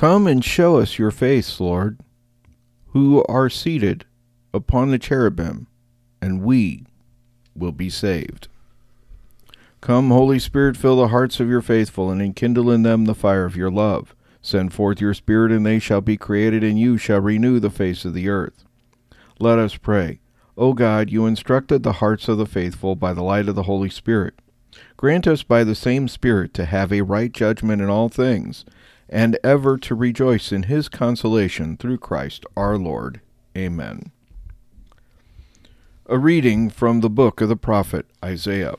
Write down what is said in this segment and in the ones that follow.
Come and show us your face, Lord, who are seated upon the cherubim, and we will be saved. Come, Holy Spirit, fill the hearts of your faithful, and enkindle in them the fire of your love. Send forth your Spirit, and they shall be created, and you shall renew the face of the earth. Let us pray. O God, you instructed the hearts of the faithful by the light of the Holy Spirit. Grant us by the same Spirit to have a right judgment in all things, and ever to rejoice in his consolation through Christ our Lord. Amen. A reading from the book of the prophet Isaiah.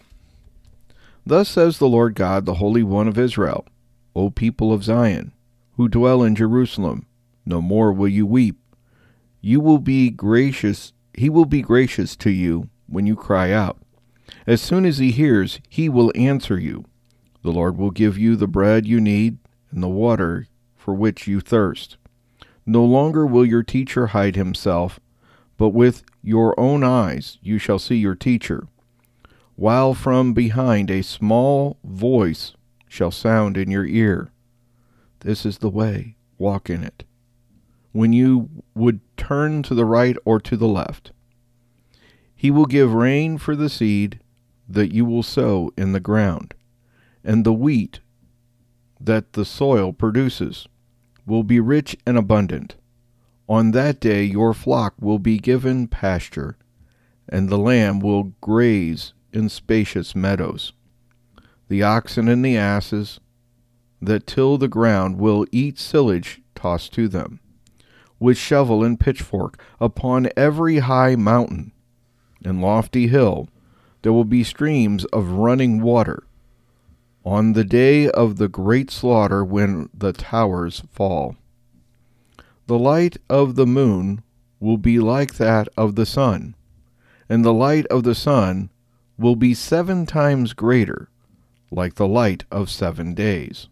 Thus says the Lord God, the Holy One of Israel, O people of Zion, who dwell in Jerusalem, no more will you weep. You will be gracious, he will be gracious to you when you cry out. As soon as he hears, he will answer you. The Lord will give you the bread you need and the water for which you thirst. No longer will your teacher hide himself, but with your own eyes you shall see your teacher while from behind a small voice shall sound in your ear. This is the way, walk in it. When you would turn to the right or to the left, he will give rain for the seed that you will sow in the ground, and the wheat that the soil produces will be rich and abundant. On that day your flock will be given pasture, and the lamb will graze in spacious meadows. The oxen and the asses that till the ground will eat silage tossed to them. With shovel and pitchfork upon every high mountain and lofty hill there will be streams of running water. On the day of the great slaughter when the towers fall. The light of the moon will be like that of the sun, and the light of the sun will be seven times greater, like the light of seven days.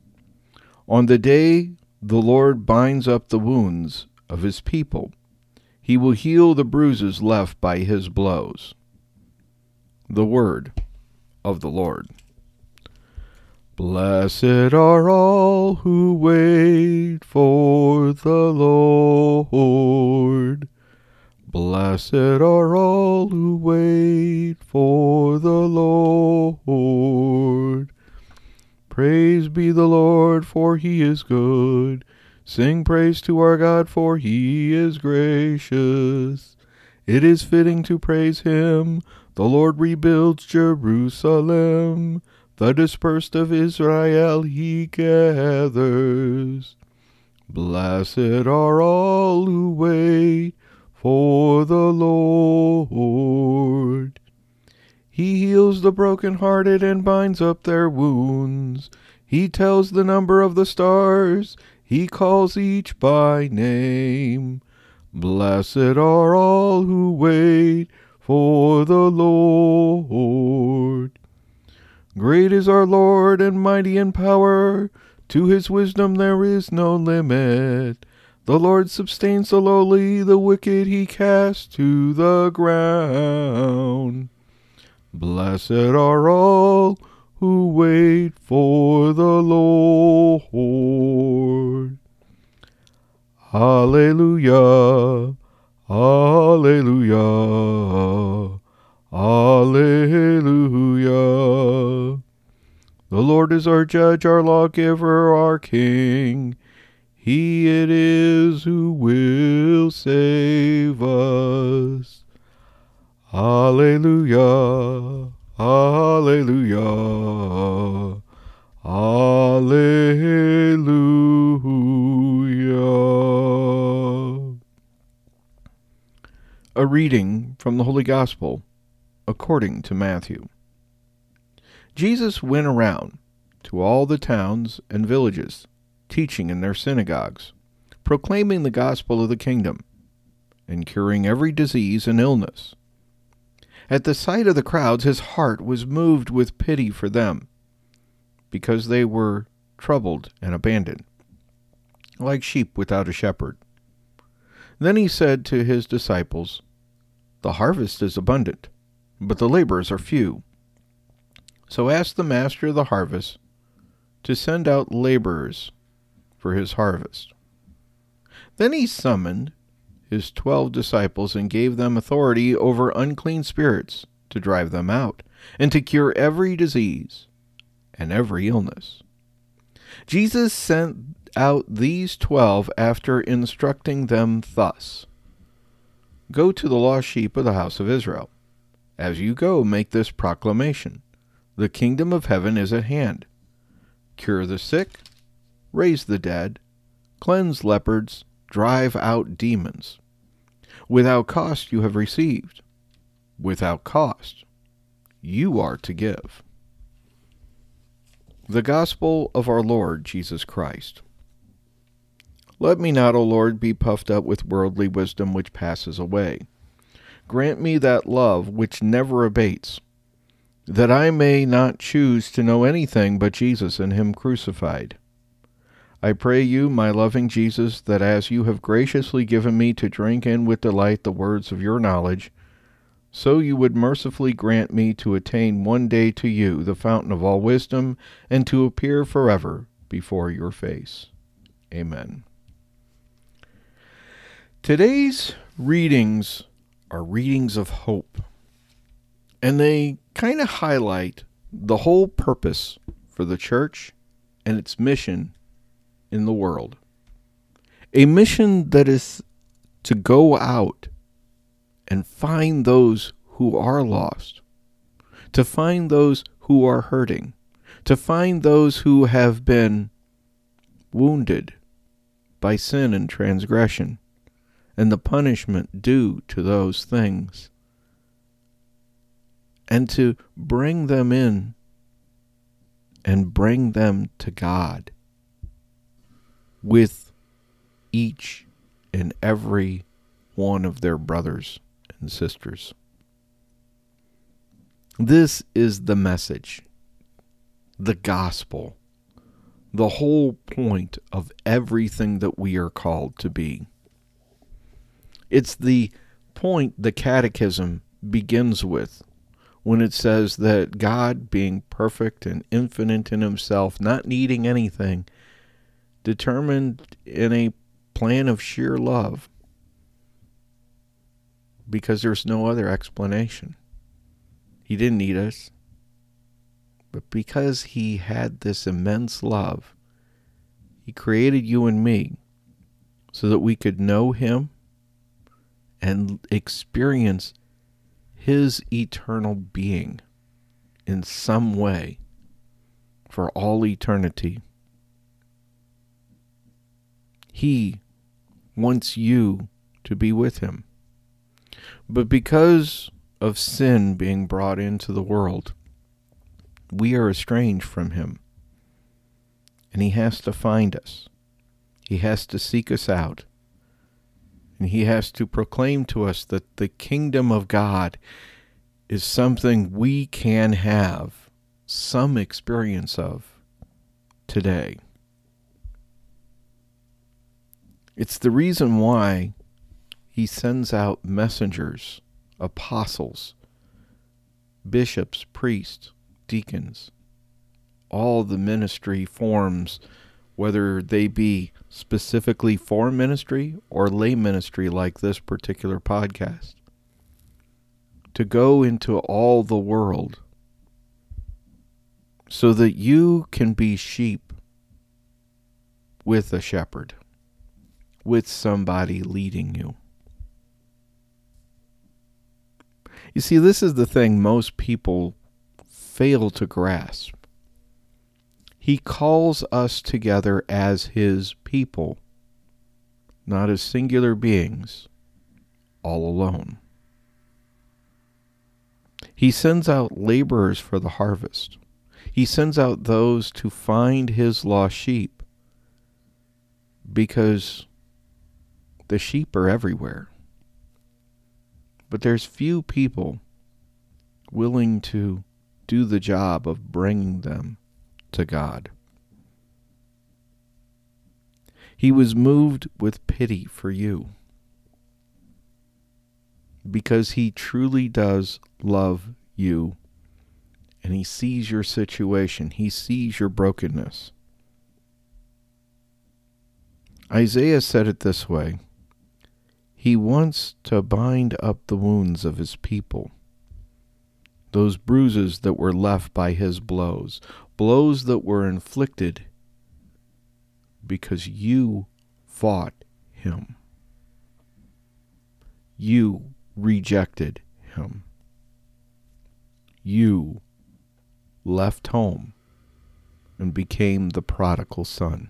On the day the Lord binds up the wounds of his people, he will heal the bruises left by his blows. The word of the Lord. Blessed are all who wait for the Lord. Blessed are all who wait for the Lord. Praise be the Lord, for he is good. Sing praise to our God, for he is gracious. It is fitting to praise him. The Lord rebuilds Jerusalem. The dispersed of Israel he gathers. Blessed are all who wait for the Lord. He heals the broken-hearted and binds up their wounds. He tells the number of the stars. He calls each by name. Blessed are all who wait for the Lord. Great is our Lord and mighty in power. To his wisdom there is no limit. The Lord sustains the lowly, the wicked he casts to the ground. Blessed are all who wait for the Lord. Alleluia, Alleluia, Alleluia. Lord is our judge, our lawgiver, our king. He it is who will save us. Alleluia, Alleluia, Alleluia. A reading from the Holy Gospel according to Matthew. Jesus went around to all the towns and villages teaching in their synagogues, proclaiming the gospel of the kingdom, and curing every disease and illness. At the sight of the crowds, his heart was moved with pity for them, because they were troubled and abandoned, like sheep without a shepherd. Then he said to his disciples, The harvest is abundant, but the laborers are few. So ask the master of the harvest to send out laborers for his harvest. Then he summoned his twelve disciples and gave them authority over unclean spirits to drive them out and to cure every disease and every illness. Jesus sent out these twelve after instructing them thus Go to the lost sheep of the house of Israel. As you go, make this proclamation The kingdom of heaven is at hand. Cure the sick, raise the dead, cleanse lepers, drive out demons. Without cost you have received. Without cost you are to give. The Gospel of our Lord Jesus Christ. Let me not, O Lord, be puffed up with worldly wisdom which passes away. Grant me that love which never abates, that I may not choose to know anything but Jesus and Him crucified. I pray you, my loving Jesus, that as you have graciously given me to drink in with delight the words of your knowledge, so you would mercifully grant me to attain one day to you, the fountain of all wisdom, and to appear forever before your face. Amen. Today's readings are readings of hope, and they kind of highlight the whole purpose for the church and its mission in the world. A mission that is to go out and find those who are lost, to find those who are hurting, to find those who have been wounded by sin and transgression, and the punishment due to those things, and to bring them in and bring them to God with each and every one of their brothers and sisters. This is the message, the gospel, the whole point of everything that we are called to be. It's the point the catechism begins with when it says that God, being perfect and infinite in himself, not needing anything, determined in a plan of sheer love because there's no other explanation. He didn't need us. But because he had this immense love, he created you and me so that we could know him and experience his eternal being in some way for all eternity. He wants you to be with him. But because of sin being brought into the world, we are estranged from Him. And He has to find us, He has to seek us out, and He has to proclaim to us that the kingdom of God is something we can have some experience of today. It's the reason why he sends out messengers, apostles, bishops, priests, deacons, all the ministry forms, whether they be specifically for ministry or lay ministry, like this particular podcast, to go into all the world so that you can be sheep with a shepherd, with somebody leading you. You see, this is the thing most people fail to grasp. He calls us together as His people, not as singular beings, all alone. He sends out laborers for the harvest. He sends out those to find His lost sheep because the sheep are everywhere. But there's few people willing to do the job of bringing them to God. He was moved with pity for you because he truly does love you and he sees your situation, he sees your brokenness. Isaiah said it this way He wants to bind up the wounds of his people, those bruises that were left by his blows, blows that were inflicted because you fought him. You rejected him. You left home and became the prodigal son.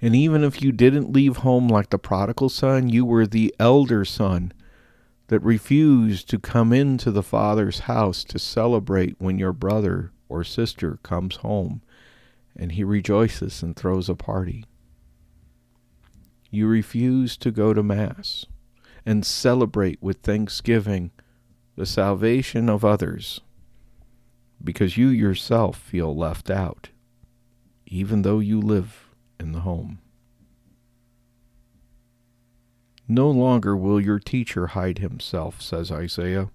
And even if you didn't leave home like the prodigal son, you were the elder son that refuse to come into the father's house to celebrate when your brother or sister comes home and he rejoices and throws a party. You refuse to go to Mass and celebrate with thanksgiving the salvation of others because you yourself feel left out, even though you live in the home. No longer will your teacher hide himself, says Isaiah,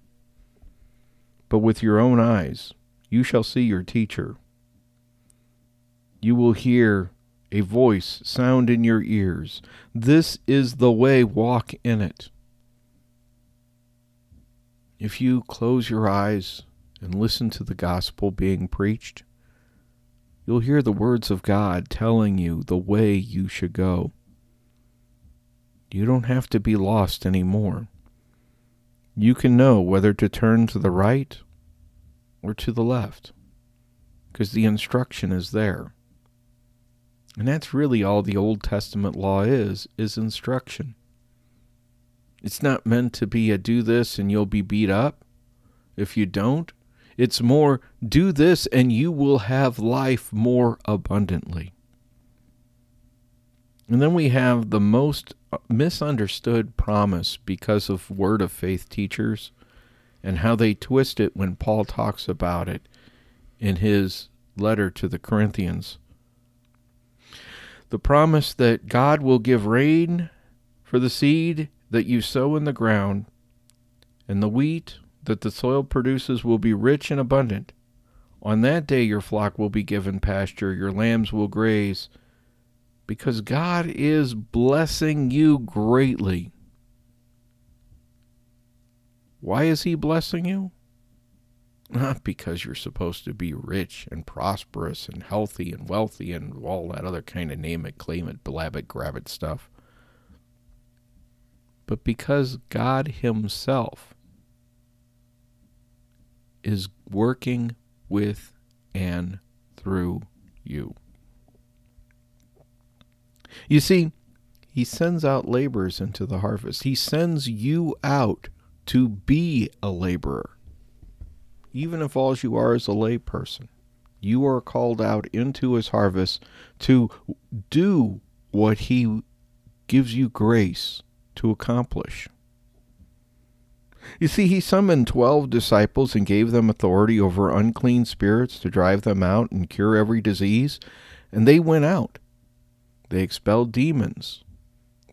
but with your own eyes you shall see your teacher you will hear a voice sound in your ears. This is the way, walk in it. If you close your eyes and listen to the gospel being preached, you'll hear the words of God telling you the way you should go. You don't have to be lost anymore. You can know whether to turn to the right or to the left because the instruction is there. And that's really all the Old Testament law is, is instruction. It's not meant to be a do this and you'll be beat up if you don't. It's more do this and you will have life more abundantly. And then we have the most uh, misunderstood promise because of word of faith teachers and how they twist it when Paul talks about it in his letter to the Corinthians the promise that God will give rain for the seed that you sow in the ground, and the wheat that the soil produces will be rich and abundant. On that day your flock will be given pasture, your lambs will graze, because God is blessing you greatly. Why is He blessing you? Not because you're supposed to be rich and prosperous and healthy and wealthy and all that other kind of name it, claim it, blab it, grab it stuff. But because God Himself is working with and through you. You see, He sends out laborers into the harvest. He sends you out to be a laborer even if all you are is a layperson. You are called out into his harvest to do what he gives you grace to accomplish. You see, he summoned twelve disciples and gave them authority over unclean spirits to drive them out and cure every disease, and they went out. They expelled demons.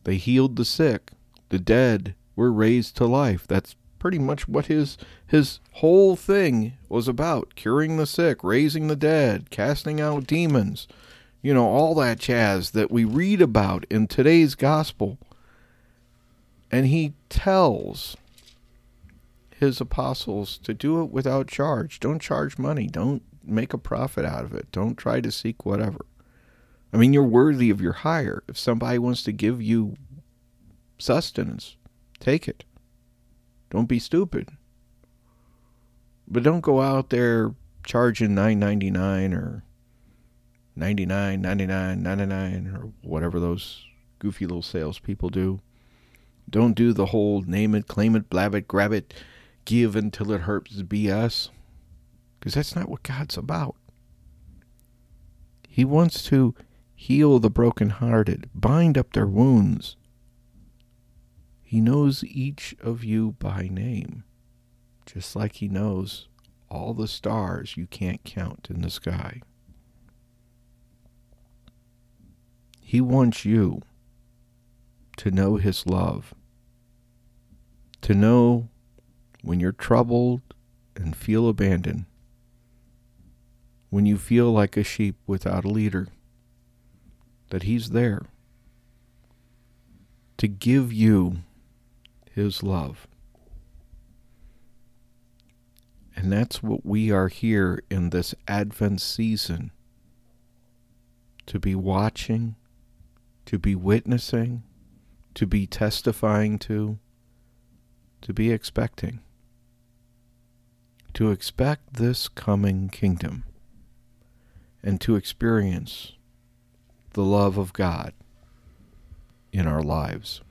They healed the sick. The dead were raised to life. That's pretty much what his his whole thing was about. Curing the sick raising the dead casting out demons. You know all that jazz that we read about in today's gospel. And he tells his apostles to do it without charge. Don't charge money. Don't make a profit out of it. Don't try to seek whatever i mean you're worthy of your hire if somebody wants to give you sustenance take it don't be stupid. But don't go out there charging nine ninety nine or ninety nine, ninety nine, ninety nine, or whatever those goofy little salespeople do. Don't do the whole name it, claim it, blab it, grab it, give until it hurts BS. Because that's not what God's about. He wants to heal the brokenhearted, bind up their wounds, he knows each of you by name, just like He knows all the stars you can't count in the sky. He wants you to know His love, to know when you're troubled and feel abandoned, when you feel like a sheep without a leader, that He's there to give you His love. And that's what we are here in this Advent season to be watching, to be witnessing, to be testifying to, to be expecting. To expect this coming kingdom and to experience the love of God in our lives.